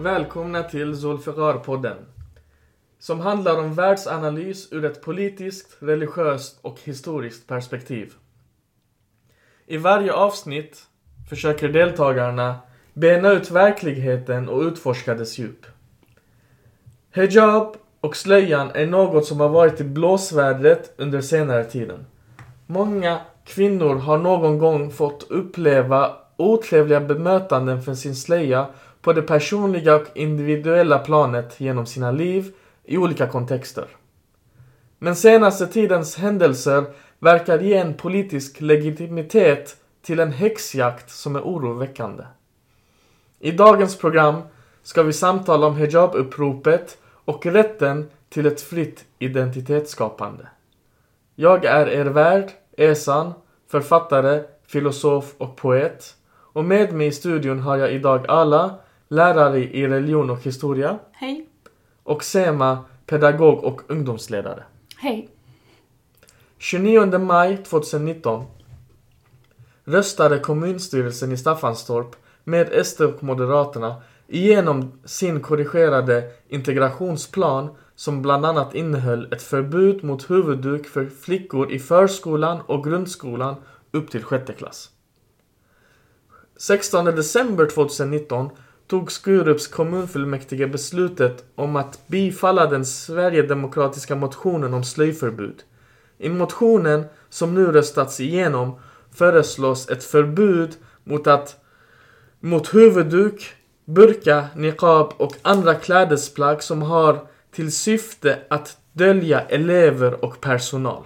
Välkomna till Zulfiqar-podden. Som handlar om världsanalys ur ett politiskt, religiöst och historiskt perspektiv. I varje avsnitt försöker deltagarna bena ut verkligheten och utforska dess djup. Hijab och slöjan är något som har varit i blåsvädret under senare tiden. Många kvinnor har någon gång fått uppleva otrevliga bemötanden för sin slöja på det personliga och individuella planet genom sina liv i olika kontexter. Men senaste tidens händelser verkar ge en politisk legitimitet till en häxjakt som är oroväckande. I dagens program ska vi samtala om hijabuppropet och rätten till ett fritt identitetsskapande. Jag är er värd, Esan, författare, filosof och poet. Och med mig i studion har jag idag alla lärare i religion och historia. Hej. Och Sema, pedagog och ungdomsledare. Hej. 29 maj 2019 röstade kommunstyrelsen i Staffanstorp med SD och Moderaterna igenom sin korrigerade integrationsplan som bland annat innehöll ett förbud mot huvudduk för flickor i förskolan och grundskolan upp till sjätte klass. 16 december 2019 tog Skurups kommunfullmäktige beslutet om att bifalla den Sverigedemokratiska motionen om slöjförbud. I motionen, som nu röstats igenom, föreslås ett förbud mot att mot huvudduk, burka, niqab och andra klädesplagg som har till syfte att dölja elever och personal.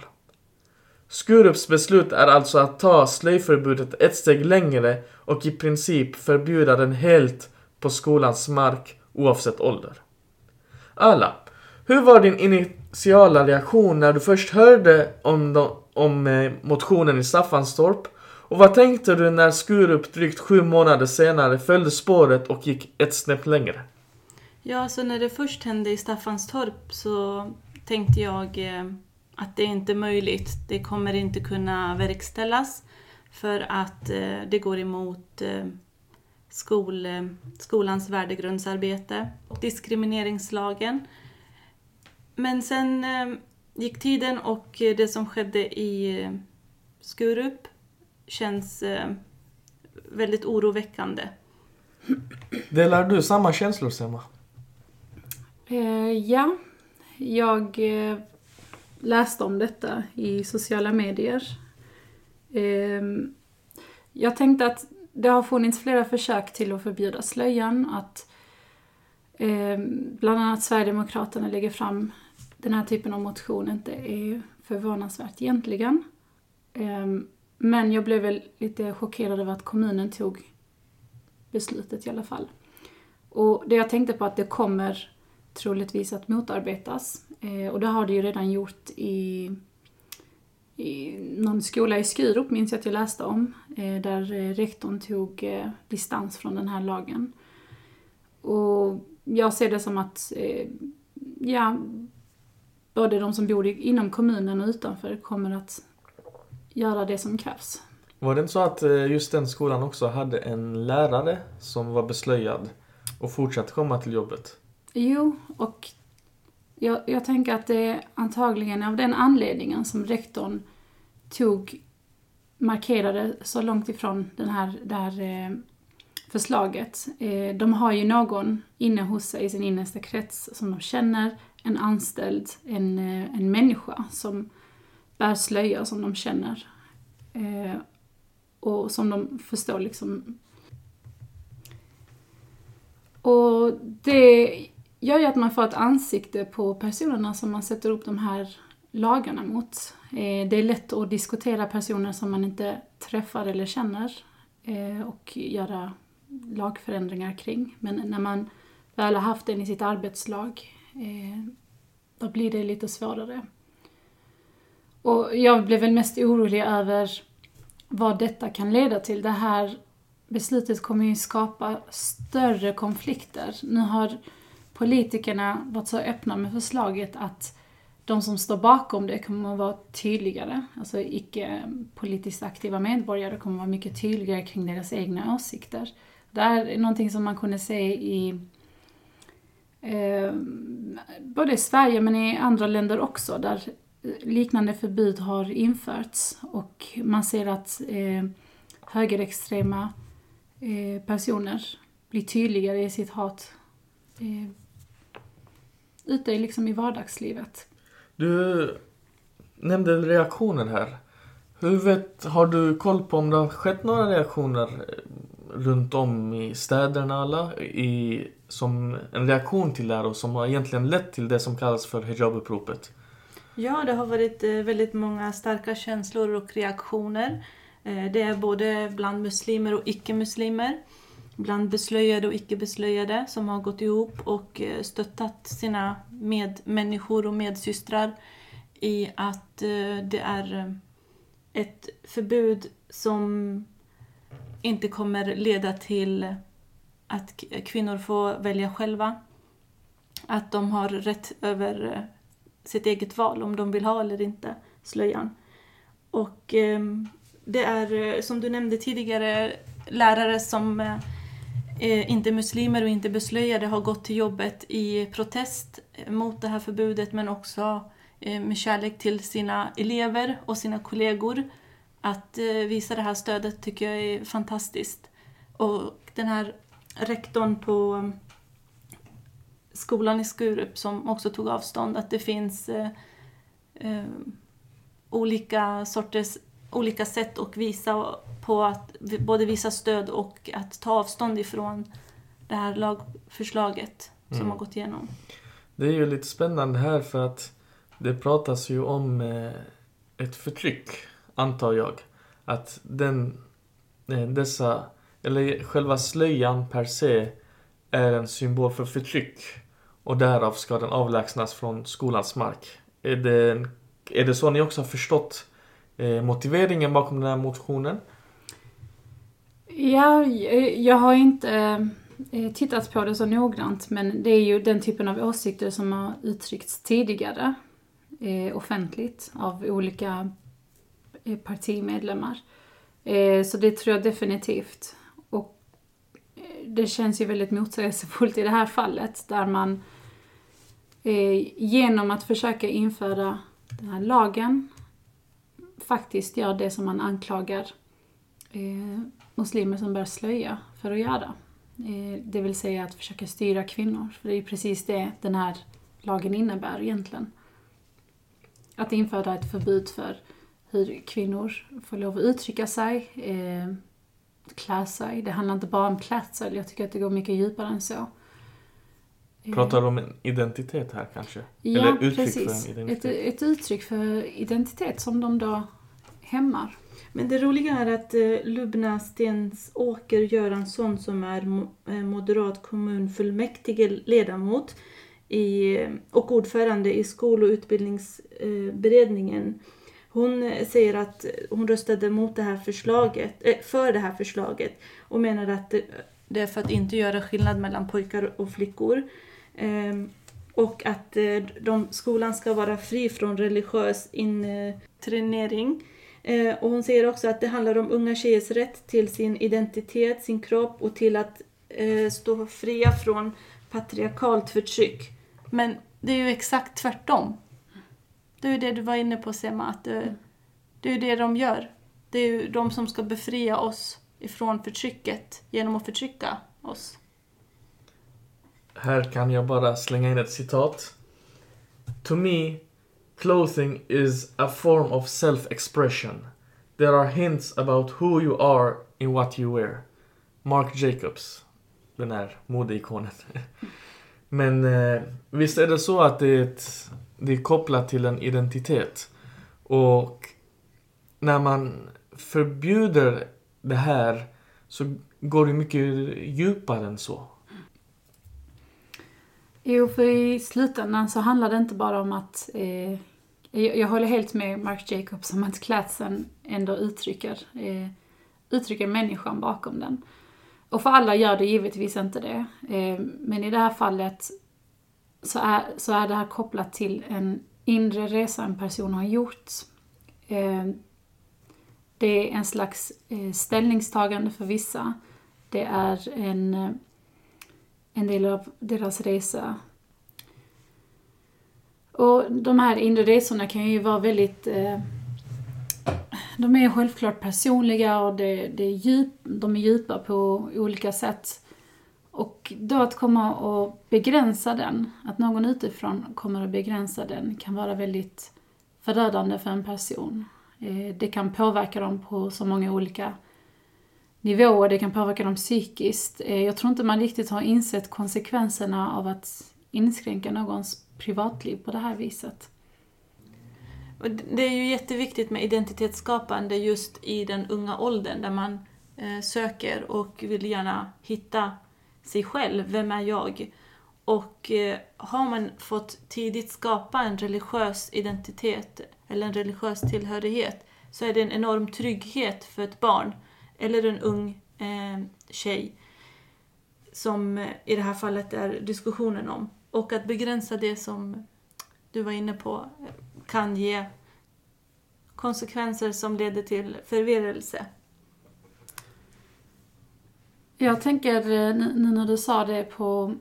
Skurups beslut är alltså att ta slöjförbudet ett steg längre och i princip förbjuda den helt på skolans mark oavsett ålder. Alla, hur var din initiala reaktion när du först hörde om, de, om eh, motionen i Staffanstorp? Och vad tänkte du när Skurup drygt sju månader senare följde spåret och gick ett snäpp längre? Ja, så när det först hände i Staffanstorp så tänkte jag eh, att det är inte möjligt. Det kommer inte kunna verkställas för att eh, det går emot skol, eh, skolans värdegrundsarbete och diskrimineringslagen. Men sen eh, gick tiden och det som skedde i eh, Skurup känns väldigt oroväckande. Delar du samma känslor, Sema? Eh, ja, jag läste om detta i sociala medier. Jag tänkte att det har funnits flera försök till att förbjuda slöjan, att eh, bland annat Sverigedemokraterna lägger fram den här typen av motion inte är förvånansvärt egentligen. Eh, men jag blev väl lite chockerad över att kommunen tog beslutet i alla fall. Och det jag tänkte på att det kommer troligtvis att motarbetas. Eh, och det har det ju redan gjort i, i någon skola i Skurup, minns jag att jag läste om, eh, där eh, rektorn tog eh, distans från den här lagen. Och jag ser det som att, ja, både de som bor inom kommunen och utanför kommer att göra det som krävs. Var det inte så att just den skolan också hade en lärare som var beslöjad och fortsatte komma till jobbet? Jo, och jag, jag tänker att det är antagligen av den anledningen som rektorn tog, markerade så långt ifrån den här, det här eh, förslaget. Eh, de har ju någon inne hos sig i sin innersta krets som de känner, en anställd, en, eh, en människa som bär slöja som de känner. Och som de förstår liksom. Och det gör ju att man får ett ansikte på personerna som man sätter upp de här lagarna mot. Eh, det är lätt att diskutera personer som man inte träffar eller känner eh, och göra lagförändringar kring. Men när man väl har haft den i sitt arbetslag, eh, då blir det lite svårare. Och jag blev väl mest orolig över vad detta kan leda till. Det här beslutet kommer ju skapa större konflikter. Nu har politikerna varit så öppna med förslaget att de som står bakom det kommer att vara tydligare. Alltså icke politiskt aktiva medborgare kommer att vara mycket tydligare kring deras egna åsikter. Det här är någonting som man kunde se i Eh, både i Sverige men i andra länder också där liknande förbud har införts och man ser att eh, högerextrema eh, personer blir tydligare i sitt hat eh, ute liksom i vardagslivet. Du nämnde reaktioner här. Hur vet, har du koll på om det har skett några reaktioner runt om i städerna alla i, som en reaktion till det här och som har egentligen lett till det som kallas för hijabuppropet? Ja, det har varit eh, väldigt många starka känslor och reaktioner. Eh, det är både bland muslimer och icke-muslimer. Bland beslöjade och icke-beslöjade som har gått ihop och eh, stöttat sina medmänniskor och medsystrar i att eh, det är eh, ett förbud som inte kommer leda till att kvinnor får välja själva. Att de har rätt över sitt eget val om de vill ha eller inte slöjan. Och ehm, det är som du nämnde tidigare lärare som eh, Eh, inte muslimer och inte beslöjade har gått till jobbet i protest eh, mot det här förbudet men också eh, med kärlek till sina elever och sina kollegor. Att eh, visa det här stödet tycker jag är fantastiskt. Och den här rektorn på skolan i Skurup som också tog avstånd att det finns eh, eh, olika sorters olika sätt att visa på att både visa stöd och att ta avstånd ifrån det här lagförslaget som mm. har gått igenom. Det är ju lite spännande här för att det pratas ju om eh, ett förtryck, antar jag. Att den, eh, dessa, eller själva slöjan per se är en symbol för förtryck och därav ska den avlägsnas från skolans mark. Är det, är det så ni också har förstått Eh, motiveringen bakom den här motionen? Ja, eh, jag har inte eh, eh, tittat på det så noggrant men det är ju den typen av åsikter som har uttryckts tidigare eh, offentligt av olika eh, partimedlemmar. Eh, så det tror jag definitivt. Och eh, det känns ju väldigt motsägelsefullt i det här fallet där man eh, genom att försöka införa den här lagen faktiskt gör det som man anklagar eh, muslimer som bär slöja för att göra. Eh, det vill säga att försöka styra kvinnor, för det är precis det den här lagen innebär egentligen. Att införa ett förbud för hur kvinnor får lov att uttrycka sig, eh, klä sig. Det handlar inte bara om klädsel, jag tycker att det går mycket djupare än så. Pratar du om en identitet här kanske? Ja, Eller uttryck precis. för en identitet? Ett, ett uttryck för identitet som de då hämmar. Men det roliga är att eh, Lubna Stensåker Göransson som är eh, moderat kommunfullmäktige ledamot i, eh, och ordförande i skol och utbildningsberedningen. Hon säger att hon röstade mot det här förslaget, för det här förslaget och menar att det är för att inte göra skillnad mellan pojkar och flickor. Ehm, och att de, skolan ska vara fri från religiös intränering. Eh, och hon säger också att det handlar om unga tjejers rätt till sin identitet, sin kropp och till att eh, stå fria från patriarkalt förtryck. Men det är ju exakt tvärtom. Det är ju det du var inne på Sema, att det, det är ju det de gör. Det är ju de som ska befria oss ifrån förtrycket genom att förtrycka oss. Här kan jag bara slänga in ett citat. To me, clothing is a form of self-expression. There are hints about who you are in what you wear. Mark Jacobs, den här modeikonen. Men eh, visst är det så att det är, ett, det är kopplat till en identitet. Och när man förbjuder det här så går det mycket djupare än så. Jo, för i slutändan så handlar det inte bara om att eh, jag, jag, håller helt med Mark Jacobs om att klädseln ändå uttrycker, eh, uttrycker människan bakom den. Och för alla gör det givetvis inte det. Eh, men i det här fallet så är, så är det här kopplat till en inre resa en person har gjort. Eh, det är en slags eh, ställningstagande för vissa. Det är en, eh, en del av deras resa och de här inre resorna kan ju vara väldigt eh, de är självklart personliga och det, det är djup, de är djupa på olika sätt. Och då att komma och begränsa den, att någon utifrån kommer att begränsa den kan vara väldigt förödande för en person. Eh, det kan påverka dem på så många olika nivåer, det kan påverka dem psykiskt. Eh, jag tror inte man riktigt har insett konsekvenserna av att inskränka någons privatliv på det här viset. Det är ju jätteviktigt med identitetsskapande just i den unga åldern där man eh, söker och vill gärna hitta sig själv. Vem är jag? Och eh, har man fått tidigt skapa en religiös identitet eller en religiös tillhörighet så är det en enorm trygghet för ett barn eller en ung eh, tjej som eh, i det här fallet är diskussionen om. Och att begränsa det som du var inne på kan ge konsekvenser som leder till förvirrelse. Jag tänker eh, nu när du sa det på...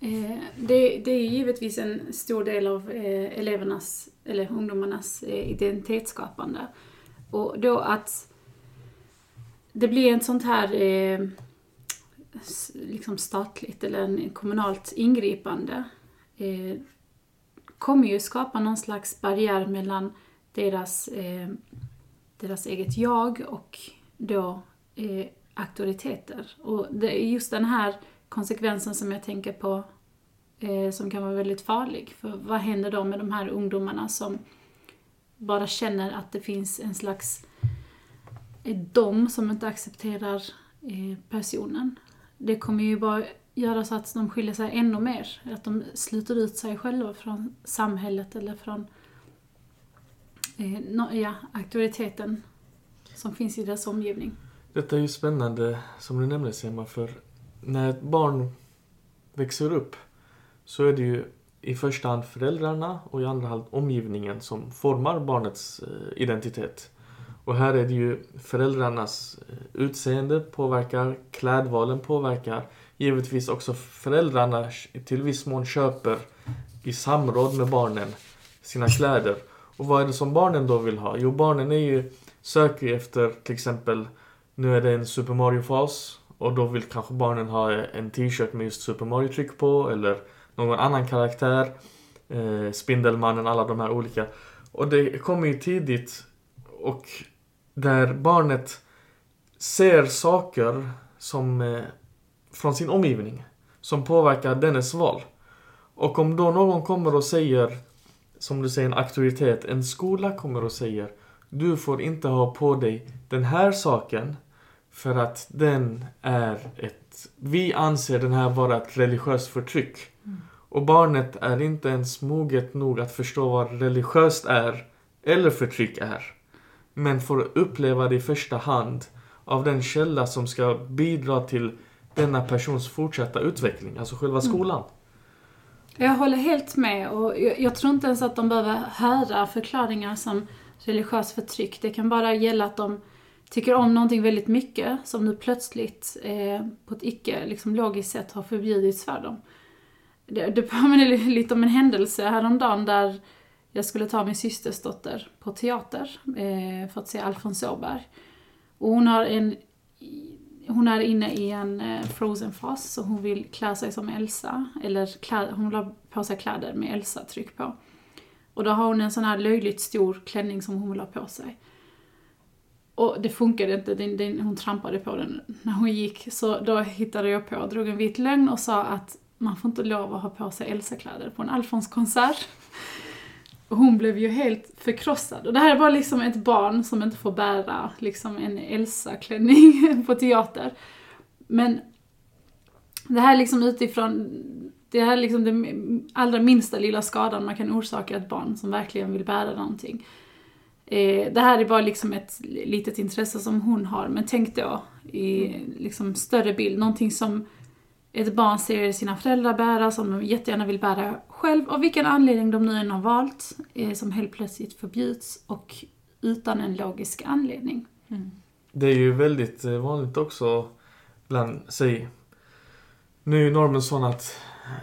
Eh, det, det är givetvis en stor del av eh, elevernas, eller ungdomarnas eh, identitetsskapande. Och då att det blir ett sånt här eh, liksom statligt eller en kommunalt ingripande eh, kommer ju skapa någon slags barriär mellan deras, eh, deras eget jag och då eh, auktoriteter. Och det är just den här konsekvensen som jag tänker på eh, som kan vara väldigt farlig. För vad händer då med de här ungdomarna som bara känner att det finns en slags eh, dom som inte accepterar eh, personen. Det kommer ju bara göra så att de skiljer sig ännu mer. Att de sluter ut sig själva från samhället eller från eh, ja, auktoriteten som finns i deras omgivning. Detta är ju spännande, som du nämnde Sema, för när ett barn växer upp så är det ju i första hand föräldrarna och i andra hand omgivningen som formar barnets eh, identitet. Och här är det ju föräldrarnas eh, utseende påverkar, klädvalen påverkar. Givetvis också föräldrarna till viss mån köper i samråd med barnen sina kläder. Och vad är det som barnen då vill ha? Jo, barnen är ju, söker ju efter till exempel, nu är det en Super Mario-fas och då vill kanske barnen ha eh, en t-shirt med just Super Mario-tryck på eller någon annan karaktär. Eh, Spindelmannen, alla de här olika. Och det kommer ju tidigt och där barnet ser saker som eh, från sin omgivning som påverkar dennes val. Och om då någon kommer och säger som du säger, en auktoritet. En skola kommer och säger du får inte ha på dig den här saken för att den är ett... Vi anser den här vara ett religiöst förtryck. Mm. Och barnet är inte ens moget nog att förstå vad religiöst är eller förtryck är. Men får uppleva det i första hand av den källa som ska bidra till denna persons fortsatta utveckling, alltså själva mm. skolan. Mm. Jag håller helt med och jag, jag, tror inte ens att de behöver höra förklaringar som religiöst förtryck. Det kan bara gälla att de tycker om någonting väldigt mycket som nu plötsligt eh, på ett icke liksom, logiskt sätt har förbjudits för dem. Det, det påminner lite om en händelse häromdagen där jag skulle ta min systers dotter på teater eh, för att se Alfons Åberg. Och hon har en hon är inne i en eh, frozen-fas, så hon vill klä sig som Elsa. Eller klä, hon vill ha på sig kläder med Elsa-tryck på. Och då har hon en sån här löjligt stor klänning som hon vill ha på sig. Och det funkade inte, den, den, hon trampade på den när hon gick. Så då hittade jag på, drog en vit lögn och sa att man får inte lov att ha på sig Elsa-kläder på en Alfons-konsert. Hon blev ju helt förkrossad. Och det här är bara liksom ett barn som inte får bära liksom en Elsa-klänning på teater. Men det här är liksom utifrån, det här är liksom den allra minsta lilla skadan man kan orsaka ett barn som verkligen vill bära någonting. Eh, det här är bara liksom ett litet intresse som hon har, men tänk då i liksom större bild, någonting som ett barn ser sina föräldrar bära, som de jättegärna vill bära själv, av vilken anledning de nu än har valt, eh, som helt plötsligt förbjuds och utan en logisk anledning. Mm. Det är ju väldigt eh, vanligt också bland, säg, nu är normen sån att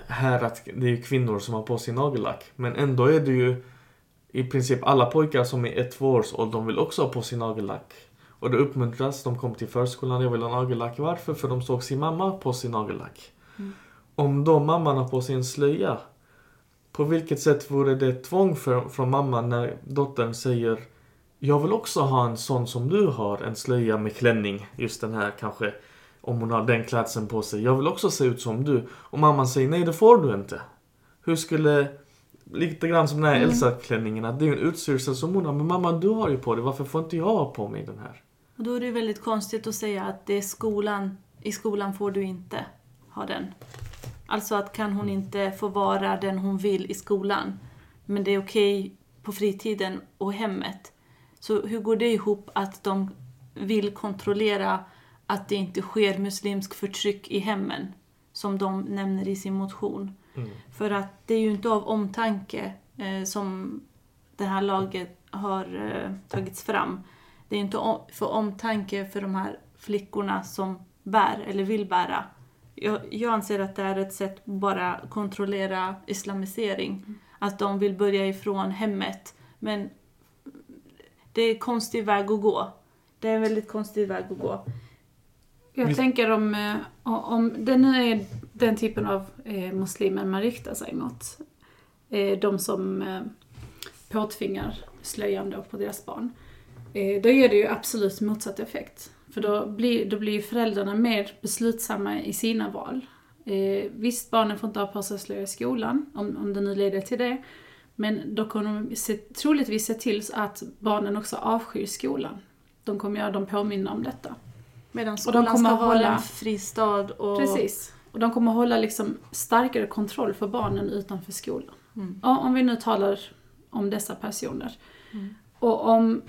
här att det är kvinnor som har på sig nagellack. Men ändå är det ju i princip alla pojkar som är ett års ålder, de vill också ha på sig nagellack. Och det uppmuntras, de kom till förskolan, jag vill ha nagellack. Varför? För de såg sin mamma på sig nagellack. Mm. Om då mamman har på sig en slöja, på vilket sätt vore det tvång för, från mamman när dottern säger Jag vill också ha en sån som du har, en slöja med klänning. Just den här kanske, om hon har den klädseln på sig. Jag vill också se ut som du. Och mamman säger nej, det får du inte. Hur skulle Lite grann som den här Mm. Elsa-klänningen, att det är en utstyrsel som hon har. Men mamma, du har ju på dig, varför får inte jag ha på mig den här? Och då är det väldigt konstigt att säga att det är skolan, i skolan får du inte ha den. Alltså att kan hon inte få vara den hon vill i skolan, men det är okej på fritiden och hemmet. Så hur går det ihop att de vill kontrollera att det inte sker muslimsk förtryck i hemmen, som de nämner i sin motion? Mm. För att det är ju inte av omtanke eh, som det här laget har eh, tagits fram. Det är inte för omtanke för de här flickorna som bär eller vill bära. Jag, jag anser att det är ett sätt att bara kontrollera islamisering. Att de vill börja ifrån hemmet. Men det är en konstig väg att gå. Det är en väldigt konstig väg att gå. Jag tänker om, eh, om det nu är den typen av eh, muslimer man riktar sig mot. Eh, de som påtvingar slöjan då på deras barn. Då ger det ju absolut motsatt effekt. För då blir, då blir ju föräldrarna mer beslutsamma i sina val. Eh, visst, barnen får inte ha på sig slöja i skolan, om, om det nu leder till det. Men då kommer de se, troligtvis se till att barnen också avskyr skolan. De kommer göra dem påminna om detta. Medan de skolan kommer ska vara hålla- en fristad och... Precis. Och de kommer hålla liksom starkare kontroll för barnen utanför skolan. Mm. Om vi nu talar om dessa personer. Mm. Och om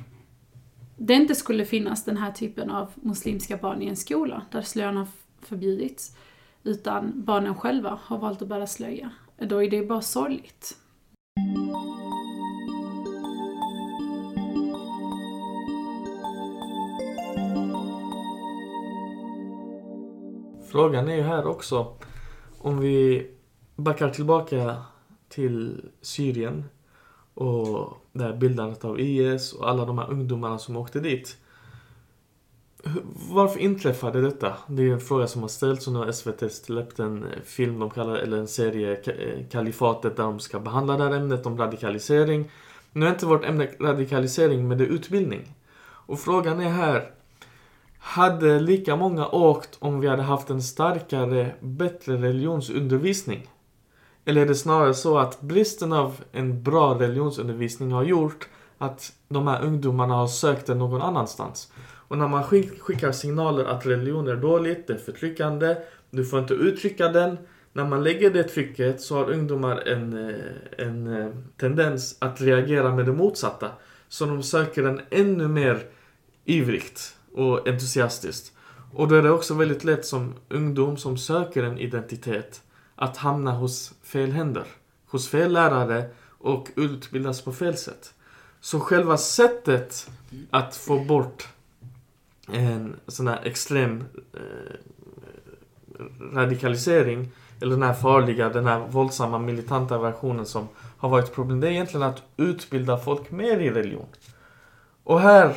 det inte skulle finnas den här typen av muslimska barn i en skola där slöjan har förbjudits, utan barnen själva har valt att bära slöja, då är det bara sorgligt. Frågan är ju här också, om vi backar tillbaka till Syrien och det här bildandet av IS och alla de här ungdomarna som åkte dit. Varför inträffade detta? Det är en fråga som har ställts och nu har SVT släppt en eh, film de kallar, eller en serie, eh, eh, Kalifatet, där de ska behandla det här ämnet om radikalisering. Nu är inte vårt ämne radikalisering, men det är utbildning. Och frågan är här, hade lika många åkt om vi hade haft en starkare, bättre religionsundervisning? Eller är det snarare så att bristen av en bra religionsundervisning har gjort att de här ungdomarna har sökt den någon annanstans? Och när man skickar signaler att religion är dåligt, det är förtryckande, du får inte uttrycka den. När man lägger det trycket så har ungdomar en, eh, en eh, tendens att reagera med det motsatta. Så de söker den ännu mer ivrigt och entusiastiskt. Och då är det också väldigt lätt som ungdom som söker en identitet att hamna hos fel händer, hos fel lärare och utbildas på fel sätt. Så själva sättet att få bort en sån här extrem eh, radikalisering, eller den här farliga, den här våldsamma militanta versionen som har varit problem, det är egentligen att utbilda folk mer i religion. Och här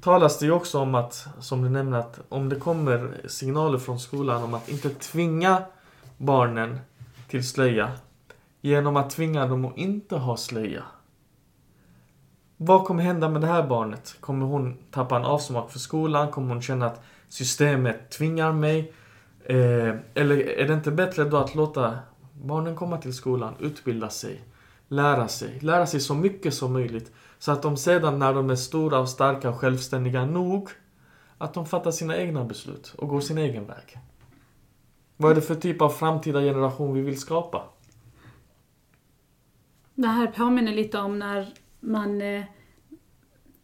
talas det ju också om att, som du nämner, att om det kommer signaler från skolan om att inte tvinga barnen till slöja genom att tvinga dem att inte ha slöja. Vad kommer hända med det här barnet? Kommer hon tappa en avsmak för skolan? Kommer hon känna att systemet tvingar mig? Eh, eller är det inte bättre då att låta barnen komma till skolan, utbilda sig, lära sig, lära sig så mycket som möjligt så att de sedan när de är stora och starka och självständiga nog att de fattar sina egna beslut och går sin egen väg. Vad är det för typ av framtida generation vi vill skapa? Det här påminner lite om när man eh,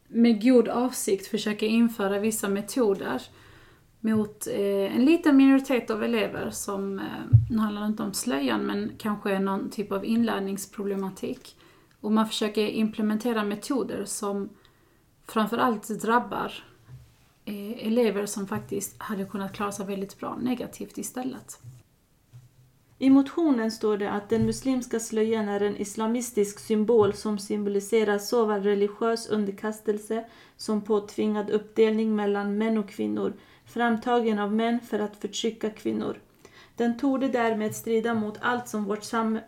med god avsikt försöker införa vissa metoder mot eh, en liten minoritet av elever som, eh, nu handlar det inte om slöjan, men kanske är någon typ av inlärningsproblematik. Och man försöker implementera metoder som framförallt drabbar eh, elever som faktiskt hade kunnat klara sig väldigt bra negativt istället. I motionen står det att den muslimska slöjan är en islamistisk symbol som symboliserar såväl religiös underkastelse som påtvingad uppdelning mellan män och kvinnor, framtagen av män för att förtrycka kvinnor. Den torde därmed strida mot allt som vårt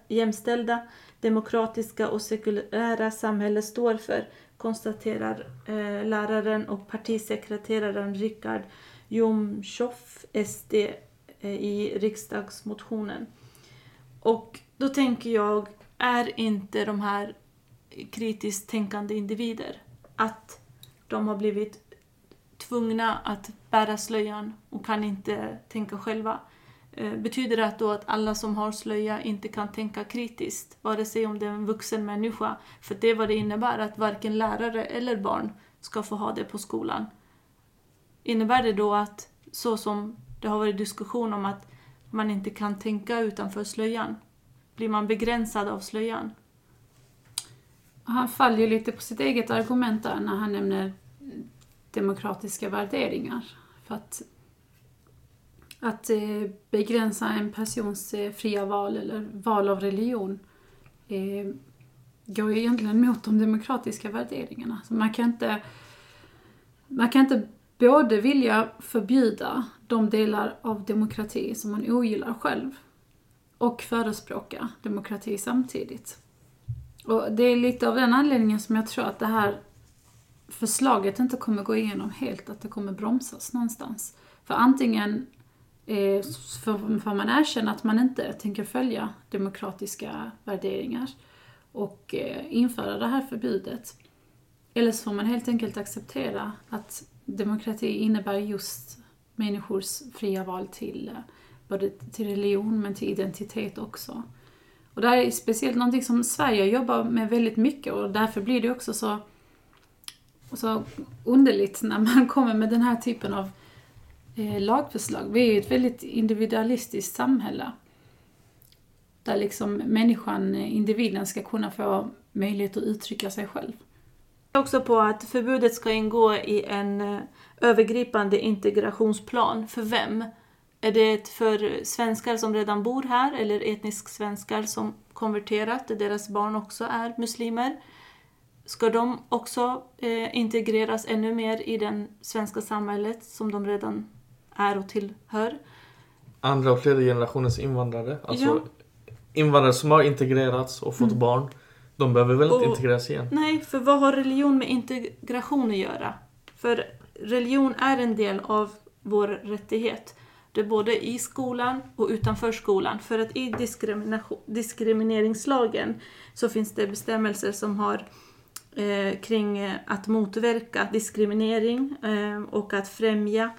jämställda, demokratiska och sekulära samhälle står för, konstaterar eh, läraren och partisekreteraren Richard Jomshoff, SD, eh, i riksdagsmotionen. Och då tänker jag, är inte de här kritiskt tänkande individer att de har blivit tvungna att bära slöjan och kan inte tänka själva? Eh, betyder det då att alla som har slöja inte kan tänka kritiskt, vare sig om det är en vuxen människa? För det är vad det innebär, att varken lärare eller barn ska få ha det på skolan. Innebär det då att, så som det har varit diskussion om att man inte kan tänka utanför slöjan, blir man begränsad av slöjan? Han faller ju lite på sitt eget argument där när han nämner demokratiska värderingar. För att, att eh, begränsa en persons eh, fria val eller val av religion eh, går ju egentligen mot de demokratiska värderingarna. Så man kan inte, man kan inte både vilja förbjuda de delar av demokrati som man ogillar själv och förespråka demokrati samtidigt. Och det är lite av den anledningen som jag tror att det här förslaget inte kommer gå igenom helt, att det kommer bromsas någonstans. För antingen eh, får, man erkänna att man inte tänker följa demokratiska värderingar och eh, införa det här förbudet. Eller så får man helt enkelt acceptera att demokrati innebär just människors fria val till eh, både till religion men till identitet också. Och det här är speciellt någonting som Sverige jobbar med väldigt mycket och därför blir det också så, så underligt när man kommer med den här typen av Eh, lagförslag. Vi är ju ett väldigt individualistiskt samhälle. Där liksom människan, eh, individen, ska kunna få möjlighet att uttrycka sig själv. också på att förbudet ska ingå i en eh, övergripande integrationsplan. För vem? Är det för svenskar som redan bor här eller etnisk svenskar som konverterat, där deras barn också är muslimer? Ska de också eh, integreras ännu mer i det svenska samhället som de redan är och tillhör? Andra och tredje generationens invandrare, alltså Ja. invandrare som har integrerats och fått Mm. barn, de behöver väl inte Och- integreras igen? Nej, för vad har religion med integration att göra? För religion är en del av vår rättighet. Det är både i skolan och utanför skolan. För att i diskrimineringslagen så finns det bestämmelser som har eh, kring att motverka diskriminering eh, och att främja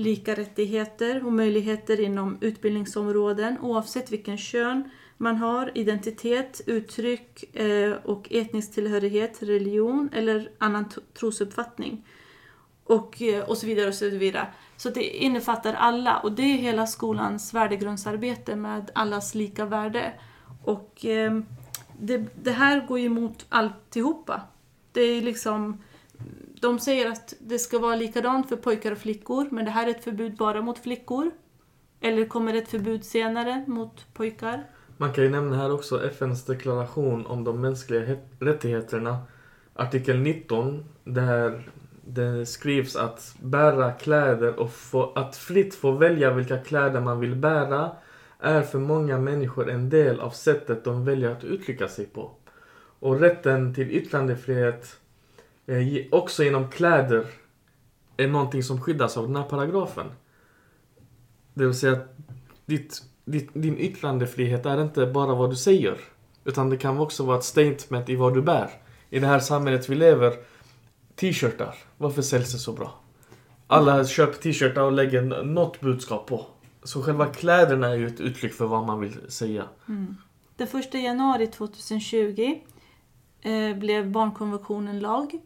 lika rättigheter och möjligheter inom utbildningsområden oavsett vilken kön man har, identitet, uttryck eh, och etnisk tillhörighet, religion eller annan trosuppfattning. Och, eh, och så vidare och så vidare. Så det innefattar alla och det är hela skolans värdegrundsarbete med allas lika värde. Och eh, det, det här går ju emot alltihopa. Det är liksom de säger att det ska vara likadant för pojkar och flickor, men det här är ett förbud bara mot flickor. Eller kommer ett förbud senare mot pojkar? Man kan ju nämna här också FNs deklaration om de mänskliga rättigheterna. Artikel 19, där det skrivs att bära kläder och få, att fritt få välja vilka kläder man vill bära är för många människor en del av sättet de väljer att uttrycka sig på. Och rätten till yttrandefrihet eh, också genom kläder är någonting som skyddas av den här paragrafen. Det vill säga att ditt, ditt, din yttrandefrihet är inte bara vad du säger. Utan det kan också vara ett statement i vad du bär. I det här samhället vi lever, t-shirtar, varför säljs det så bra? Alla köper t-shirtar och lägger något budskap på. Så själva kläderna är ju ett uttryck för vad man vill säga. Mm. Den 1 januari 2020 eh, blev barnkonventionen lag.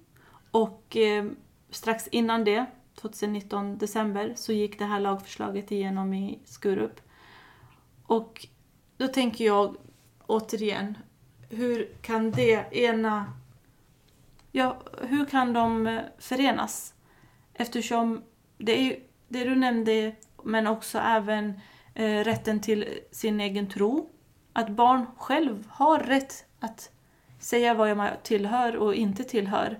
Och eh, strax innan det, 2019 december, så gick det här lagförslaget igenom i Skurup. Och då tänker jag återigen, hur kan det ena... Ja, hur kan de eh, förenas? Eftersom det är det du nämnde, men också även eh, rätten till sin egen tro. Att barn själv har rätt att säga vad jag tillhör och inte tillhör.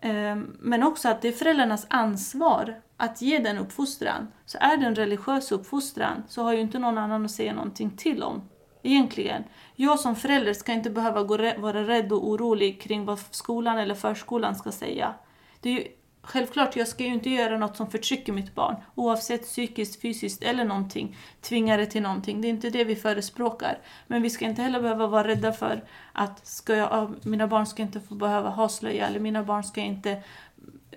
Ehm, men också att det är föräldrarnas ansvar att ge den uppfostran. Så är det en religiös uppfostran så har ju inte någon annan att säga någonting till om. Egentligen. Jag som förälder ska inte behöva gå, vara rädd och orolig kring vad skolan eller förskolan ska säga. Det är ju, självklart, jag ska ju inte göra något som förtrycker mitt barn. Oavsett psykiskt, fysiskt eller någonting. Tvinga det till någonting. Det är inte det vi förespråkar. Men vi ska inte heller behöva vara rädda för att ska jag, mina barn ska inte få behöva ha slöja eller mina barn ska inte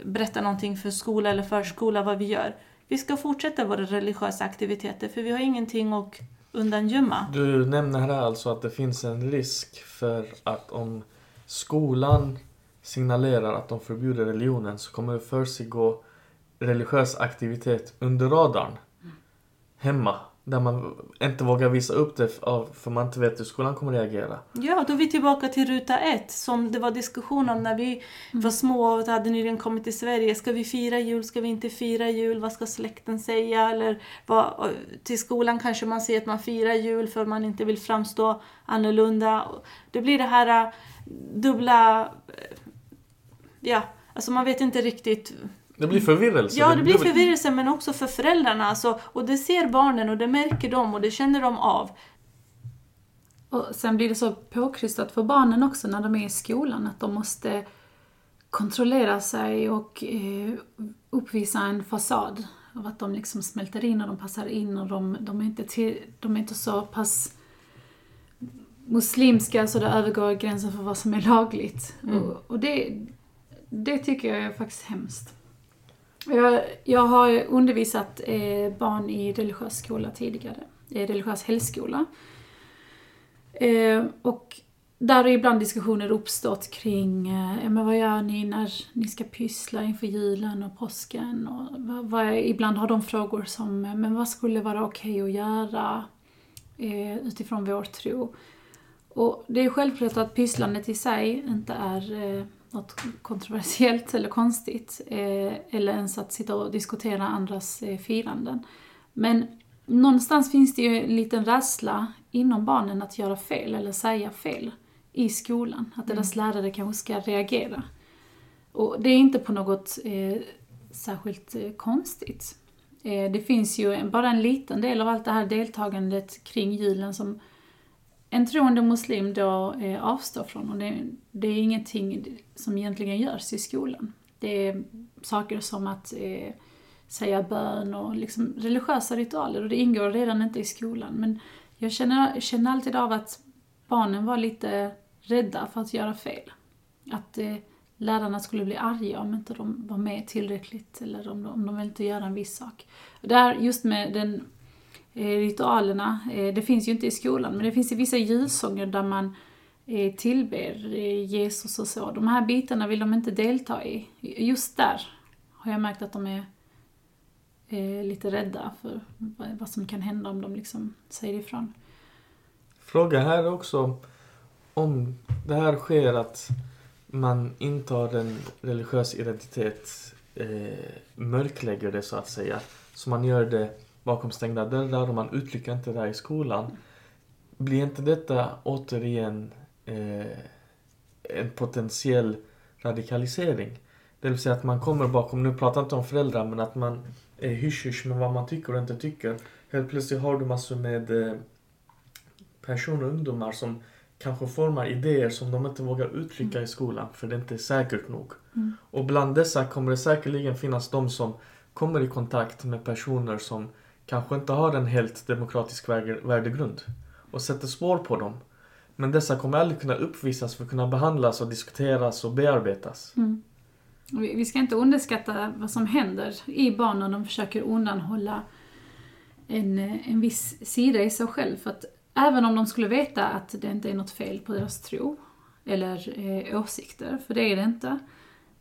berätta någonting för skola eller förskola vad vi gör. Vi ska fortsätta våra religiösa aktiviteter för vi har ingenting att undangömma. Du nämner här alltså att det finns en risk för att om skolan signalerar att de förbjuder religionen så kommer det försiggå religiös aktivitet under radarn. Hemma. Där man inte vågar visa upp det för man inte vet hur skolan kommer reagera. Ja, då är vi tillbaka till ruta ett som det var diskussion om när vi mm. var små och hade nyligen kommit till Sverige. Ska vi fira jul? Ska vi inte fira jul? Vad ska släkten säga? Eller vad, till skolan kanske man säger att man firar jul för man inte vill framstå annorlunda. Det blir det här äh, dubbla... Äh, ja, alltså man vet inte riktigt det blir förvirrelse. Ja, det blir förvirrelse men också för föräldrarna. Alltså, och det ser barnen och det märker de och det känner de av. Och sen blir det så påkrystat för barnen också när de är i skolan att de måste kontrollera sig och eh, uppvisa en fasad av att de liksom smälter in och de passar in och de, de, är, inte till, de är inte så pass muslimska så det övergår gränsen för vad som är lagligt. Mm. Och, och det, det tycker jag är faktiskt hemskt. Jag, jag har undervisat eh, barn i religiös skola tidigare, eh, religiös helgskola. Eh, och där har ibland diskussioner uppstått kring eh, men vad gör ni när ni ska pyssla inför julen och påsken? Och vad, vad, ibland har de frågor som, men vad skulle vara okej okay att göra eh, utifrån vår tro? Och det är självklart att pysslandet i sig inte är eh, något kontroversiellt eller konstigt. Eh, eller ens att sitta och diskutera andras eh, firanden. Men någonstans finns det ju en liten rädsla inom barnen att göra fel eller säga fel i skolan. Att deras mm. lärare kanske ska reagera. Och det är inte på något eh, särskilt eh, konstigt. Eh, det finns ju bara en liten del av allt det här deltagandet kring julen som en troende muslim då eh, avstår från. Och det, det, är ingenting som egentligen görs i skolan. Det är saker som att eh, säga bön och liksom religiösa ritualer och det ingår redan inte i skolan. Men jag känner, känner alltid av att barnen var lite rädda för att göra fel. Att eh, lärarna skulle bli arga om inte de var med tillräckligt eller om de, om de inte göra en viss sak. Där just med den Eh, ritualerna. Eh, det finns ju inte i skolan, men det finns i vissa julsånger där man eh, tillber Jesus och så. De här bitarna vill de inte delta i. Just där har jag märkt att de är lite rädda för vad som kan hända om de liksom säger ifrån. Fråga här också om det här sker att man intar en religiös identitet, eh, mörklägger det så att säga. Så man gör det bakom stängda dörrar och man uttrycker inte det här i skolan. Blir inte detta återigen eh, en potentiell radikalisering? Det vill säga att man kommer bakom, nu pratar jag inte om föräldrar, men att man är hysch med vad man tycker och inte tycker. Helt plötsligt har du massor med eh, personer och ungdomar som kanske formar idéer som de inte vågar uttrycka mm. i skolan för det inte är säkert nog. Mm. Och bland dessa kommer det säkerligen finnas de som kommer i kontakt med personer som kanske inte har en helt demokratisk värdegrund och sätter spår på dem. Men dessa kommer aldrig kunna uppvisas för att kunna behandlas och diskuteras och bearbetas. Mm. Vi ska inte underskatta vad som händer i barn när de försöker undanhålla en, eh, en viss sida i sig själv. För att även om de skulle veta att det inte är något fel på deras tro eller eh, åsikter, för det är det inte.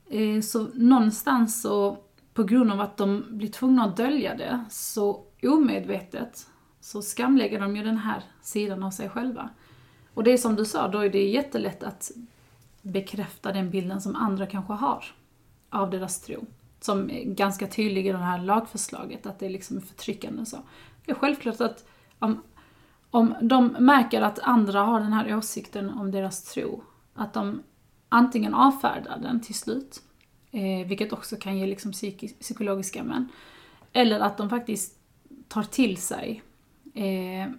Eh, så någonstans så, på grund av att de blir tvungna att dölja det, så omedvetet så skamlägger de ju den här sidan av sig själva. Och det är som du sa, då är det jättelätt att bekräfta den bilden som andra kanske har av deras tro. Som är ganska tydlig i det här lagförslaget, att det är liksom förtryckande och så. det är självklart att om, om de märker att andra har den här åsikten om deras tro, att de antingen avfärdar den till slut, eh, vilket också kan ge liksom psykologiska men, eller att de faktiskt tar till sig eh,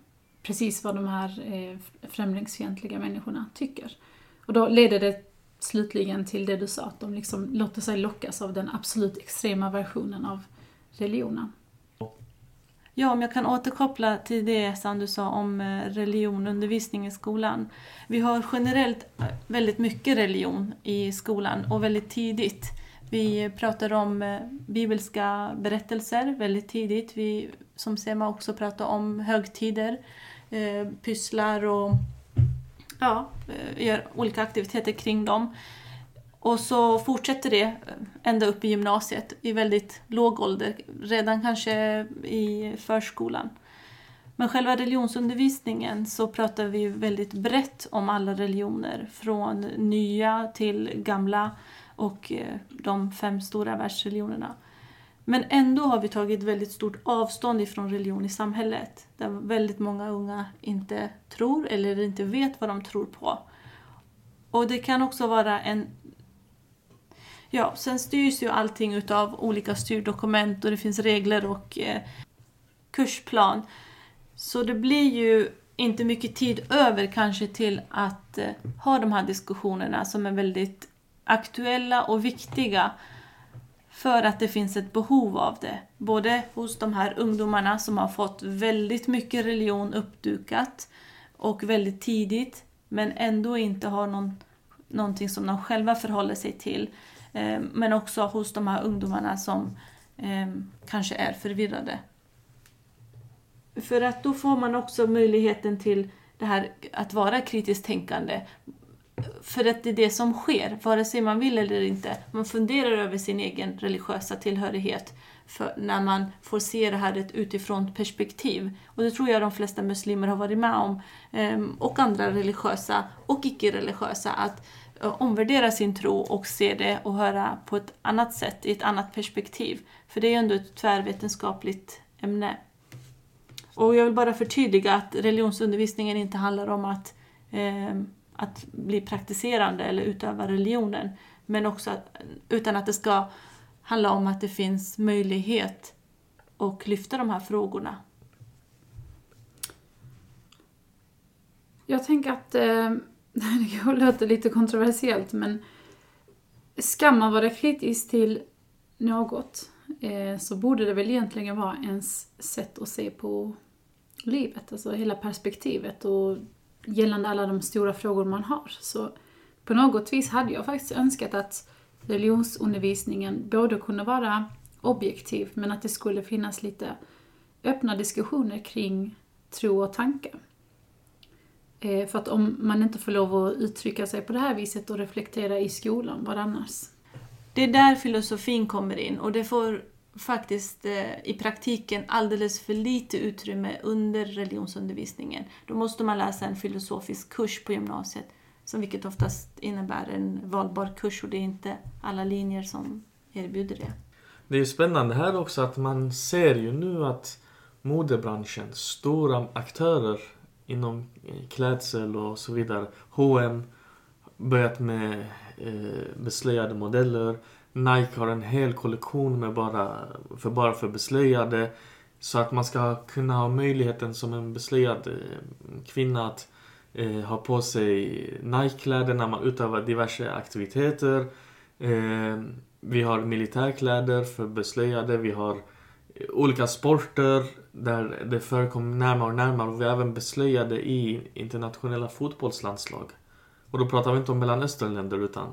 precis vad de här eh, främlingsfientliga människorna tycker. Och då leder det slutligen till det du sa, att de liksom låter sig lockas av den absolut extrema versionen av religionen. Ja, om jag kan återkoppla till det som du sa om eh, religionundervisning i skolan. Vi har generellt eh, väldigt mycket religion i skolan och väldigt tidigt. Vi pratar om eh, bibelska berättelser väldigt tidigt. Vi, som Sema också pratar om högtider, eh, pysslar och ja, eh, gör olika aktiviteter kring dem. Och så fortsätter det ända upp i gymnasiet i väldigt låg ålder, redan kanske i förskolan. Men själva religionsundervisningen så pratar vi väldigt brett om alla religioner, från nya till gamla och eh, de fem stora världsreligionerna. Men ändå har vi tagit väldigt stort avstånd ifrån religion i samhället, där väldigt många unga inte tror eller inte vet vad de tror på. Och det kan också vara en Ja, sen styrs ju allting utav olika styrdokument och det finns regler och eh, kursplan. Så det blir ju inte mycket tid över kanske till att eh, ha de här diskussionerna som är väldigt aktuella och viktiga för att det finns ett behov av det. Både hos de här ungdomarna som har fått väldigt mycket religion uppdukat och väldigt tidigt men ändå inte har någon, någonting som de själva förhåller sig till. Eh, men också hos de här ungdomarna som eh, kanske är förvirrade. För att då får man också möjligheten till det här att vara kritiskt tänkande. För att det är det som sker, vare sig man vill eller inte. Man funderar över sin egen religiösa tillhörighet för när man får se det här utifrån perspektiv. Och det tror jag de flesta muslimer har varit med om. Ehm, och andra religiösa och icke-religiösa. Att eh, omvärdera sin tro och se det och höra på ett annat sätt, i ett annat perspektiv. För det är ju ändå ett tvärvetenskapligt ämne. Och jag vill bara förtydliga att religionsundervisningen inte handlar om att, eh, att bli praktiserande eller utöva religionen, men också att, utan att det ska handla om att det finns möjlighet att lyfta de här frågorna. Jag tänker att eh det låter lite kontroversiellt men ska man vara kritisk till något eh, så borde det väl egentligen vara ens sätt att se på livet, alltså hela perspektivet och gällande alla de stora frågor man har. Så på något vis hade jag faktiskt önskat att religionsundervisningen både kunde vara objektiv men att det skulle finnas lite öppna diskussioner kring tro och tankar. Eh, för att om man inte får lov att uttrycka sig på det här viset och reflektera i skolan, vad annars? Det är där filosofin kommer in och det får faktiskt eh, i praktiken alldeles för lite utrymme under religionsundervisningen. Då måste man läsa en filosofisk kurs på gymnasiet, som vilket oftast innebär en valbar kurs och det är inte alla linjer som erbjuder det. Det är ju spännande här också att man ser ju nu att modebranschen, stora aktörer inom eh, klädsel och så vidare. H&M börjat med eh, beslöjade modeller. Nike har en hel kollektion med bara för, bara för beslöjade. Så att man ska kunna ha möjligheten som en beslöjad eh, kvinna att eh, ha på sig Nike-kläder när man utövar diverse aktiviteter. Eh, vi har militärkläder för beslöjade. Vi har eh, olika sporter där det förekommer närmare och närmare. Vi är även beslöjade i internationella fotbollslandslag. Och då pratar vi inte om Mellanösternländer utan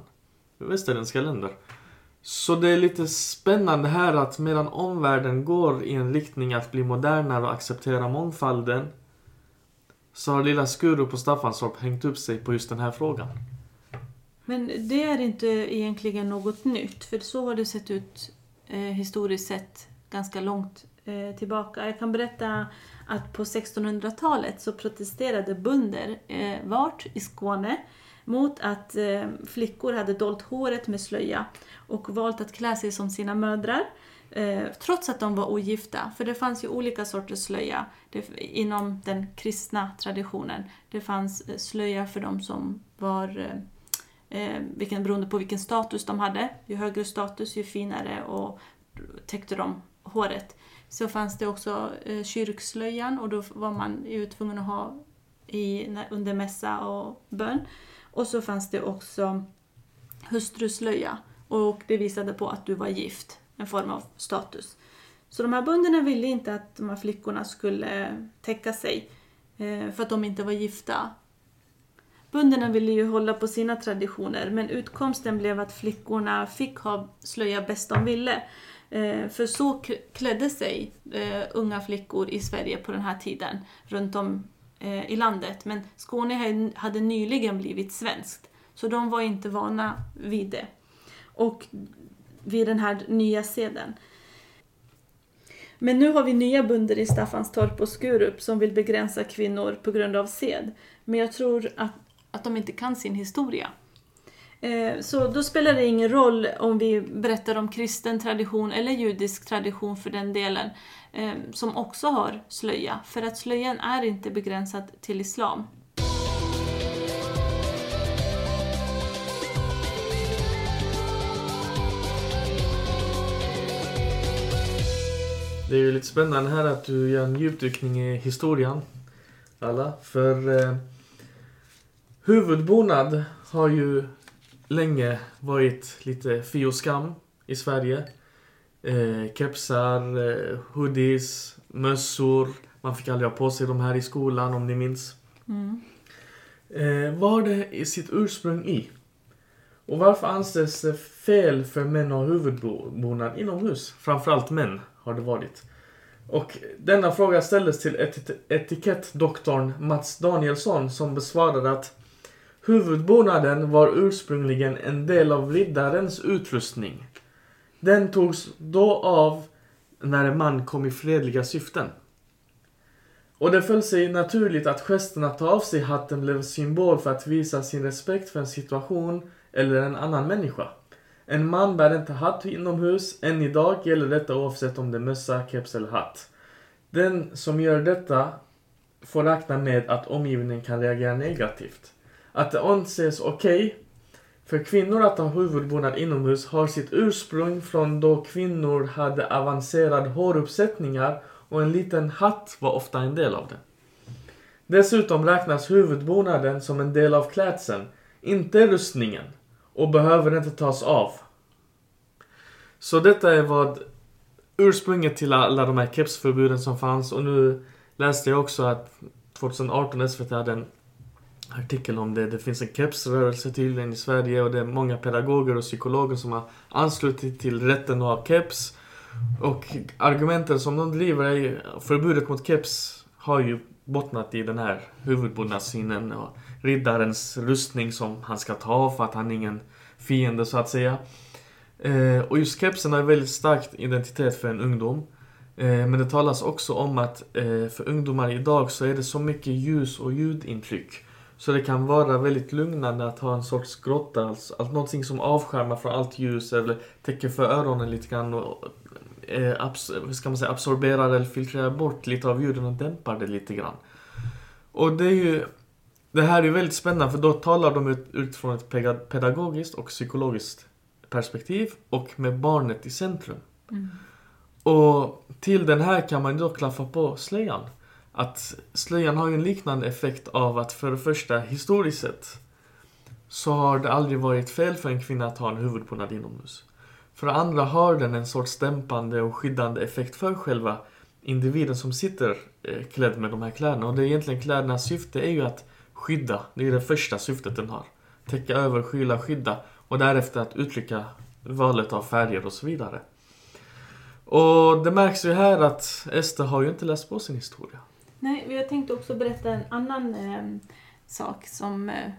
västerländska länder. Så det är lite spännande här att medan omvärlden går i en riktning att bli modernare och acceptera mångfalden så har lilla Skurup och Staffanstorp hängt upp sig på just den här frågan. Men det är inte egentligen något nytt, för så har det sett ut eh, historiskt sett ganska långt eh, tillbaka. Jag kan berätta att på 1600-talet så protesterade bönder eh, vart i Skåne mot att eh, flickor hade dolt håret med slöja och valt att klä sig som sina mödrar. Eh, trots att de var ogifta, för det fanns ju olika sorters slöja det, inom den kristna traditionen. Det fanns eh, slöja för de som var eh, eh, vilken, beroende på vilken status de hade. Ju högre status, ju finare och täckte de håret. Så fanns det också eh, kyrkslöjan och då var man ju tvungen att ha i, under mässa och bön. Och så fanns det också hustruslöja och det visade på att du var gift, en form av status. Så de här bönderna ville inte att de här flickorna skulle täcka sig eh, för att de inte var gifta. Bönderna ville ju hålla på sina traditioner men utkomsten blev att flickorna fick ha slöja bäst de ville. Eh, för så klädde sig eh, unga flickor i Sverige på den här tiden runt om Eh, i landet. Men Skåne hade nyligen blivit svenskt så de var inte vana vid det. Och vid den här nya seden. Men nu har vi nya bönder i Staffanstorp och Skurup som vill begränsa kvinnor på grund av sed. Men jag tror att, att de inte kan sin historia. Eh, så då spelar det ingen roll om vi berättar om kristen tradition eller judisk tradition för den delen, Eh, som också har slöja. För att slöjan är inte begränsad till islam. Det är ju lite spännande här att du gör en djupdykning i historien. Alla. För eh, huvudbonad har ju länge varit lite fioskam och skam i Sverige. Eh, kepsar, eh, hoodies, mössor. Man fick aldrig ha på sig de här i skolan om ni minns. Mm. Eh, vad har det sitt ursprung i? Och varför anses det fel för män att ha huvudbonad inomhus? Framförallt män har det varit. Och denna fråga ställdes till etik etikettdoktorn Mats Danielsson som besvarade att huvudbonaden var ursprungligen en del av riddarens utrustning. Den togs då av när en man kom i fredliga syften. Och det föll sig naturligt att gesten att ta av sig hatten blev symbol för att visa sin respekt för en situation eller en annan människa. En man bär inte hatt inomhus. Än idag gäller detta oavsett om det är mössa, keps eller hatt. Den som gör detta får räkna med att omgivningen kan reagera negativt. Att det anses okej okay för kvinnor att ha huvudbonad inomhus har sitt ursprung från då kvinnor hade avancerade håruppsättningar och en liten hatt var ofta en del av det. Dessutom räknas huvudbonaden som en del av klädseln, inte rustningen och behöver inte tas av. Så detta är vad ursprunget till alla de här kepsförbuden som fanns och nu läste jag också att 2018 SVT hade en artikel om det. Det finns en kepsrörelse tydligen i Sverige och det är många pedagoger och psykologer som har anslutit till rätten att ha keps. Och argumenten som de driver är ju, förbudet mot keps har ju bottnat i den här huvudbonadssynen och riddarens rustning som han ska ta för att han är ingen fiende så att säga. Eh, och just kepsen har väldigt starkt identitet för en ungdom. Eh, men det talas också om att eh, för ungdomar idag så är det så mycket ljus och ljudintryck. Så det kan vara väldigt lugnande att ha en sorts grotta, alltså, alltså någonting som avskärmar från allt ljus eller täcker för öronen lite grann och eh, ska man säga, absorberar eller filtrerar bort lite av ljuden och dämpar det lite grann. Och det är ju det här är väldigt spännande för då talar de ut, utifrån ett pedagogiskt och psykologiskt perspektiv och med barnet i centrum. Mm. Och till den här kan man då klaffa på slöjan. Att slöjan har ju en liknande effekt av att för det första historiskt sett så har det aldrig varit fel för en kvinna att ha en huvudbonad inomhus. För det andra har den en sorts dämpande och skyddande effekt för själva individen som sitter eh, klädd med de här kläderna. Och det är egentligen klädernas syfte är ju att skydda. Det är det första syftet den har. Täcka över, skyla, skydda. Och därefter att uttrycka valet av färger och så vidare. Och det märks ju här att Ester har ju inte läst på sin historia. Nej, jag tänkte också berätta en annan eh, sak som eh,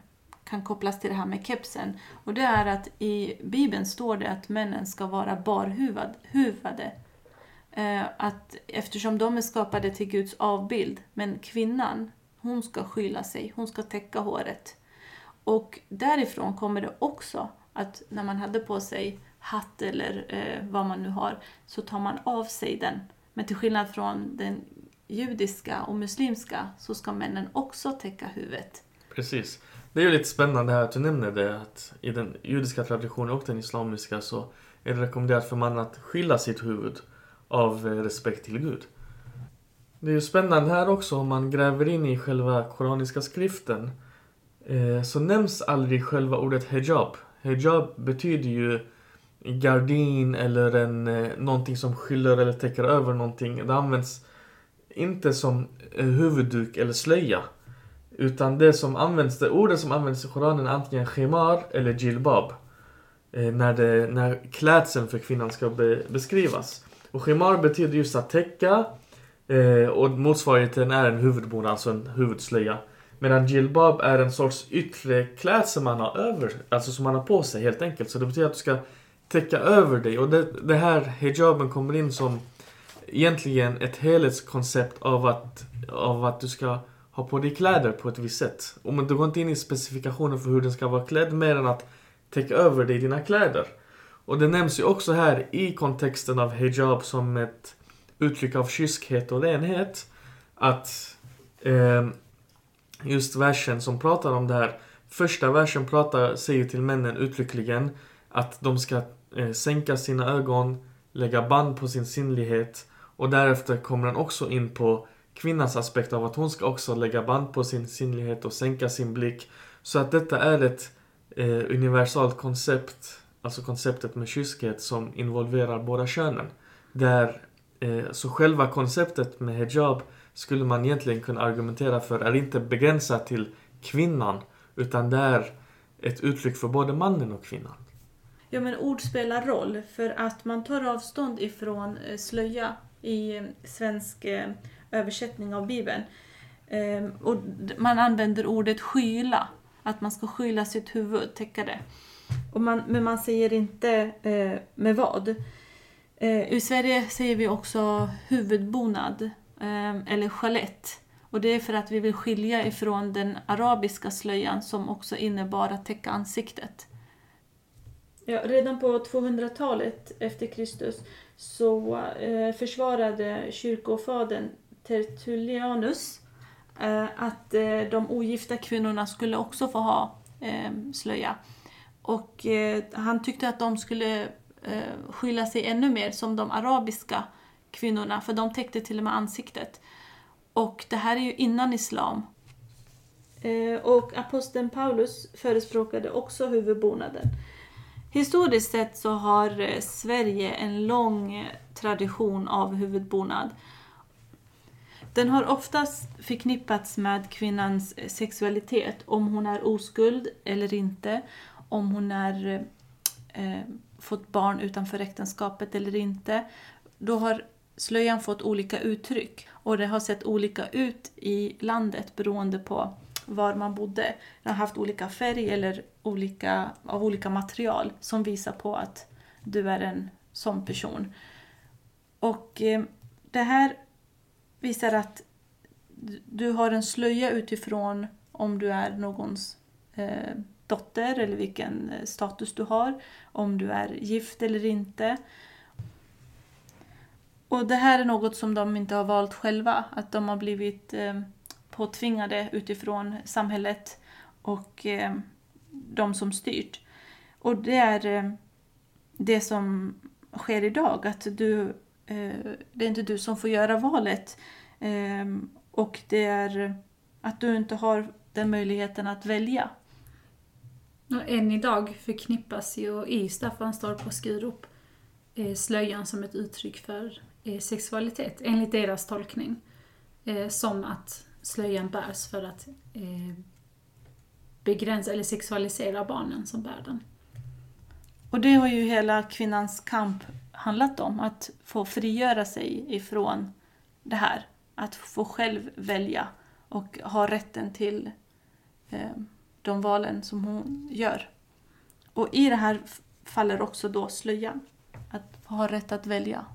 kan kopplas till det här med kepsen. Och det är att i Bibeln står det att männen ska vara barhuvade. Eh, att eftersom de är skapade till Guds avbild, men kvinnan, hon ska skyla sig, hon ska täcka håret. Och därifrån kommer det också att när man hade på sig hatt eller eh, vad man nu har så tar man av sig den. Men till skillnad från den judiska och muslimska så ska männen också täcka huvudet. Precis. Det är ju lite spännande här att du nämner det att i den judiska traditionen och den islamiska så är det rekommenderat för mannen att skilja sitt huvud av eh, respekt till Gud. Det är ju spännande här också om man gräver in i själva koraniska skriften eh, så nämns aldrig själva ordet hijab. Hijab betyder ju gardin eller en, eh, någonting som skyller eller täcker över någonting. Det används inte som eh, huvudduk eller slöja. Utan det som används, det ordet som används i Koranen är antingen khimar eller jilbab. Eh, när, det, när klädseln för kvinnan ska be, beskrivas. Och khimar betyder just att täcka eh, och motsvarigheten är en huvudbonad, alltså en huvudslöja. Medan jilbab är en sorts yttre klädsel man har över, alltså som man har på sig helt enkelt. Så det betyder att du ska täcka över dig. Och det, det här hijaben kommer in som egentligen ett helhetskoncept av att, av att du ska ha på dig kläder på ett visst sätt. Och men du går inte in i specifikationen för hur den ska vara klädd mer än att täcka över dig dina kläder. Och det nämns ju också här i kontexten av hijab som ett uttryck av kyskhet och renhet. Att eh, just versen som pratar om det här. Första versen pratar, säger till männen uttryckligen att de ska eh, sänka sina ögon, lägga band på sin sinnlighet och därefter kommer han också in på kvinnans aspekt av att hon ska också lägga band på sin sinnlighet och sänka sin blick. Så att detta är ett eh, universalt koncept, alltså konceptet med kyskhet som involverar båda könen. Där, eh, så själva konceptet med hijab skulle man egentligen kunna argumentera för är inte begränsat till kvinnan utan det är ett uttryck för både mannen och kvinnan. Ja men ord spelar roll för att man tar avstånd ifrån eh, slöja i svensk eh, översättning av Bibeln. Ehm, och man använder ordet skyla, att man ska skyla sitt huvud, täcka det. Och man, men man säger inte eh, med vad. Eh, I Sverige säger vi också huvudbonad ehm, eller chalett. Och det är för att vi vill skilja ifrån den arabiska slöjan som också innebar att täcka ansiktet. Ja, redan på 200-talet efter Kristus så eh, försvarade kyrkofadern Tertullianus eh, att eh, de ogifta kvinnorna skulle också få ha eh, slöja. Och eh, han tyckte att de skulle eh, skylla sig ännu mer som de arabiska kvinnorna, för de täckte till och med ansiktet. Och det här är ju innan islam. Eh, och aposteln Paulus förespråkade också huvudbonaden. Historiskt sett så har eh, Sverige en lång eh, tradition av huvudbonad. Den har oftast förknippats med kvinnans eh, sexualitet, om hon är oskuld eller inte, om hon har eh, fått barn utanför äktenskapet eller inte. Då har slöjan fått olika uttryck och det har sett olika ut i landet beroende på var man bodde. Den har haft olika färg eller olika, av olika material som visar på att du är en sån person. Och eh, det här visar att du har en slöja utifrån om du är någons eh, dotter eller vilken eh, status du har, om du är gift eller inte. Och det här är något som de inte har valt själva, att de har blivit eh, påtvingade utifrån samhället och eh, de som styrt. Och det är eh, det som sker idag, att du, eh, det är inte du som får göra valet. Eh, och det är att du inte har den möjligheten att välja. Och än idag förknippas ju i Staffanstorp och Skurup slöjan som ett uttryck för sexualitet, enligt deras tolkning. Som att slöjan bärs för att eh, begränsa eller sexualisera barnen som bär den. Och det har ju hela kvinnans kamp handlat om, att få frigöra sig ifrån det här. Att få själv välja och ha rätten till eh, de valen som hon gör. Och i det här faller också då slöjan. Att ha rätt att välja.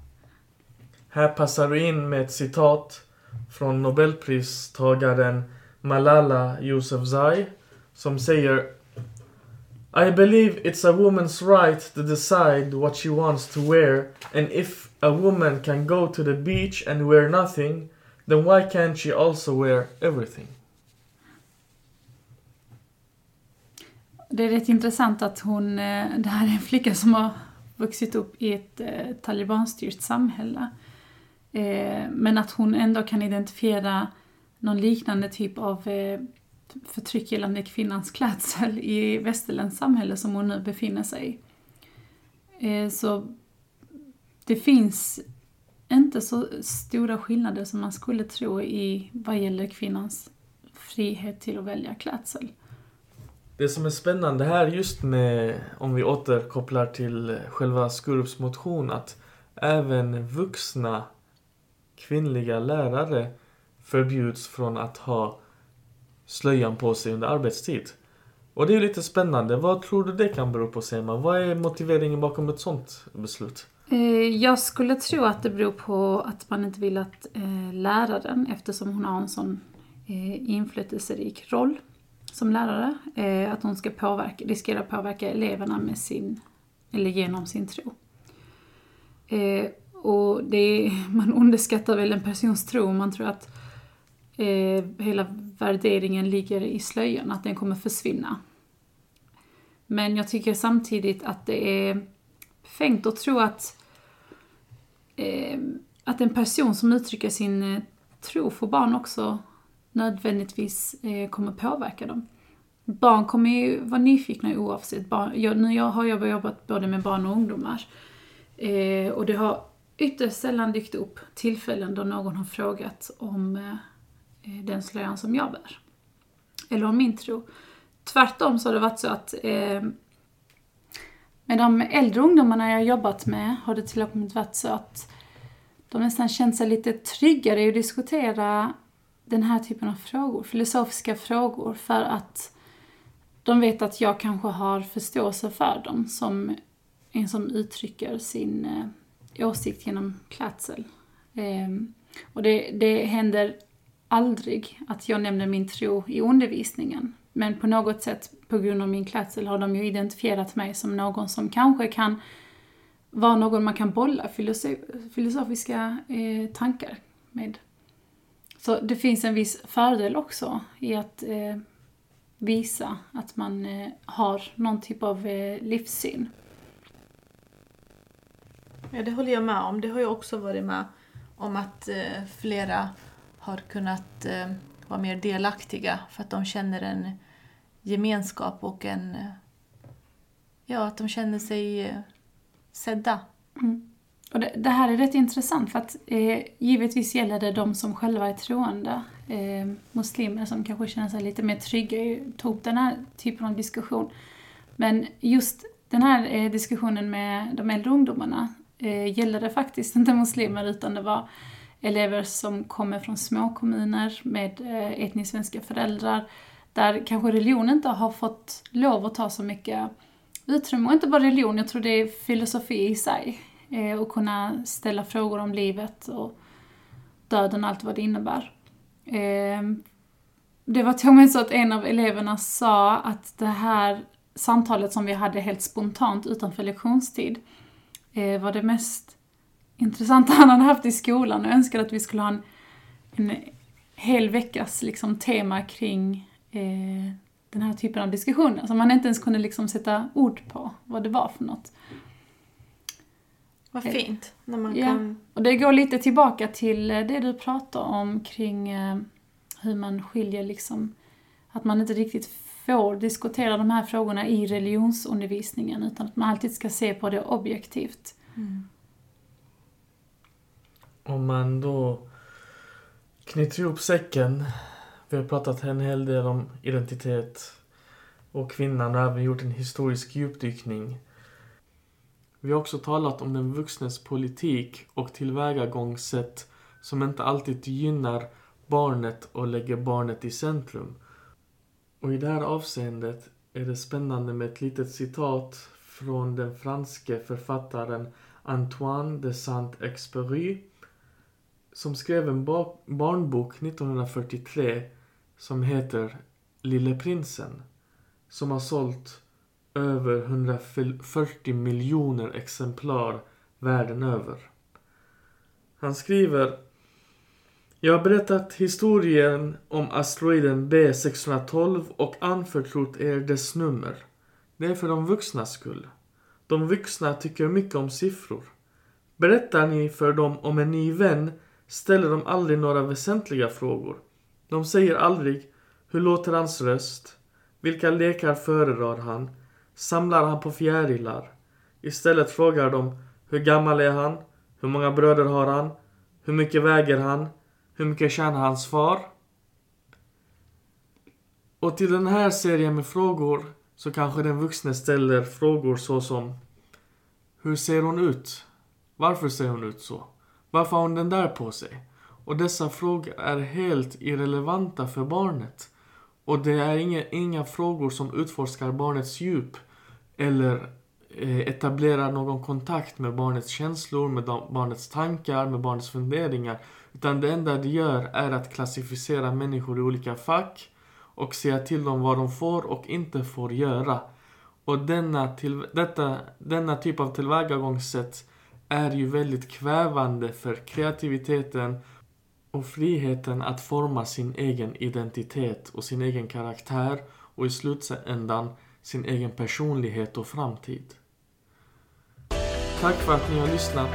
Här passar du in med ett citat från Nobelpristagaren Malala Yousafzai som säger I believe it's a woman's right to decide what she wants to wear, and if a woman can go to the beach and wear nothing, then why can't she also wear everything? Det är rätt intressant att hon, eh, det här är en flicka som har vuxit upp i ett eh, talibanstyrt samhälle. Eh, men att hon ändå kan identifiera någon liknande typ av eh, förtryck gällande kvinnans klädsel i västerländskt samhälle som hon nu befinner sig i. Eh, så det finns inte så stora skillnader som man skulle tro i vad gäller kvinnans frihet till att välja klädsel. Det som är spännande här just med, om vi återkopplar till själva Skurups motion, att även vuxna kvinnliga lärare förbjuds från att ha slöjan på sig under arbetstid. Och det är lite spännande. Vad tror du det kan bero på, Sema? Vad är motiveringen bakom ett sånt beslut? Eh, jag skulle tro att det beror på att man inte vill att eh, läraren, eftersom hon har en sån eh, inflytelserik roll som lärare, att hon ska påverka, riskera att påverka eleverna med sin, eller genom sin tro. Och det är, man underskattar väl en persons tro om man tror att eh, hela värderingen ligger i slöjan, att den kommer försvinna. Men jag tycker samtidigt att det är befängt att tro att, eh, att en person som uttrycker sin eh, tro för barn också nödvändigtvis eh, kommer påverka dem. Barn kommer ju vara nyfikna oavsett. Barn, jag, nu har jag jobbat både med barn och ungdomar. Eh, och det har ytterst sällan dykt upp tillfällen då någon har frågat om eh, den slöjan som jag bär. Eller om min tro. Tvärtom så har det varit så att eh, med de äldre ungdomarna jag jobbat med har det till och med varit så att de nästan känt sig lite tryggare i att diskutera den här typen av frågor, filosofiska frågor, för att de vet att jag kanske har förståelse för dem som en som uttrycker sin eh, åsikt genom klädsel. Eh, och det, det händer aldrig att jag nämner min tro i undervisningen. Men på något sätt, på grund av min klädsel, har de ju identifierat mig som någon som kanske kan vara någon man kan bolla filosof- filosofiska eh, tankar med. Så det finns en viss fördel också i att eh, visa att man eh, har någon typ av eh, livssyn. Ja, det håller jag med om. Det har jag också varit med om att eh, flera har kunnat eh, vara mer delaktiga för att de känner en gemenskap och en... Eh, ja, att de känner sig eh, sedda. Mm. Och det, det här är rätt intressant för att eh, givetvis gäller det de som själva är troende. Eh, muslimer som kanske känner sig lite mer trygga i att ta upp den här typen av diskussion. Men just den här eh, diskussionen med de äldre ungdomarna eh, gällde det faktiskt inte muslimer utan det var elever som kommer från små kommuner med eh, etniskt svenska föräldrar där kanske religion inte har fått lov att ta så mycket utrymme. Och inte bara religion, jag tror det är filosofi i sig. Eh, och kunna ställa frågor om livet och döden och allt vad det innebär. Eh, det var till och med så att en av eleverna sa att det här samtalet som vi hade helt spontant utanför lektionstid var det mest intressanta han hade haft i skolan och önskade att vi skulle ha en, en hel veckas liksom, tema kring eh, den här typen av diskussioner som man inte ens kunde liksom sätta ord på vad det var för något. Vad Eh, fint. När man ja. kan... Och det går lite tillbaka till eh, det du pratade om kring eh, hur man skiljer liksom, att man inte riktigt får diskutera de här frågorna i religionsundervisningen utan att man alltid ska se på det objektivt. Mm. Om man då knyter ihop säcken. Vi har pratat en hel del om identitet och kvinnan och även gjort en historisk djupdykning. Vi har också talat om den vuxnes politik och tillvägagångssätt som inte alltid gynnar barnet och lägger barnet i centrum. Och i det här avseendet är det spännande med ett litet citat från den franske författaren Antoine de Saint-Exupéry som skrev en barnbok 1943 som heter Lille prinsen som har sålt över 140 miljoner exemplar världen över. Han skriver jag har berättat historien om asteroiden B612 och anförtrott er dess nummer. Det är för de vuxnas skull. De vuxna tycker mycket om siffror. Berättar ni för dem om en ny vän ställer de aldrig några väsentliga frågor. De säger aldrig Hur låter hans röst? Vilka lekar föredrar han? Samlar han på fjärilar? Istället frågar de Hur gammal är han? Hur många bröder har han? Hur mycket väger han? Hur mycket tjänar hans far? Och till den här serien med frågor så kanske den vuxne ställer frågor såsom Hur ser hon ut? Varför ser hon ut så? Varför har hon den där på sig? Och dessa frågor är helt irrelevanta för barnet. Och det är inga, inga frågor som utforskar barnets djup eller eh, etablerar någon kontakt med barnets känslor, med barnets tankar, med barnets funderingar. Utan det enda det gör är att klassificera människor i olika fack och säga till dem vad de får och inte får göra. Och denna, till, detta, denna typ av tillvägagångssätt är ju väldigt kvävande för kreativiteten och friheten att forma sin egen identitet och sin egen karaktär och i slutändan sin egen personlighet och framtid. Tack för att ni har lyssnat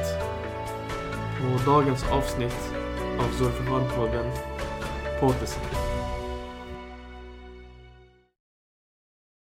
på dagens avsnitt av Zulfan-podden på återseende.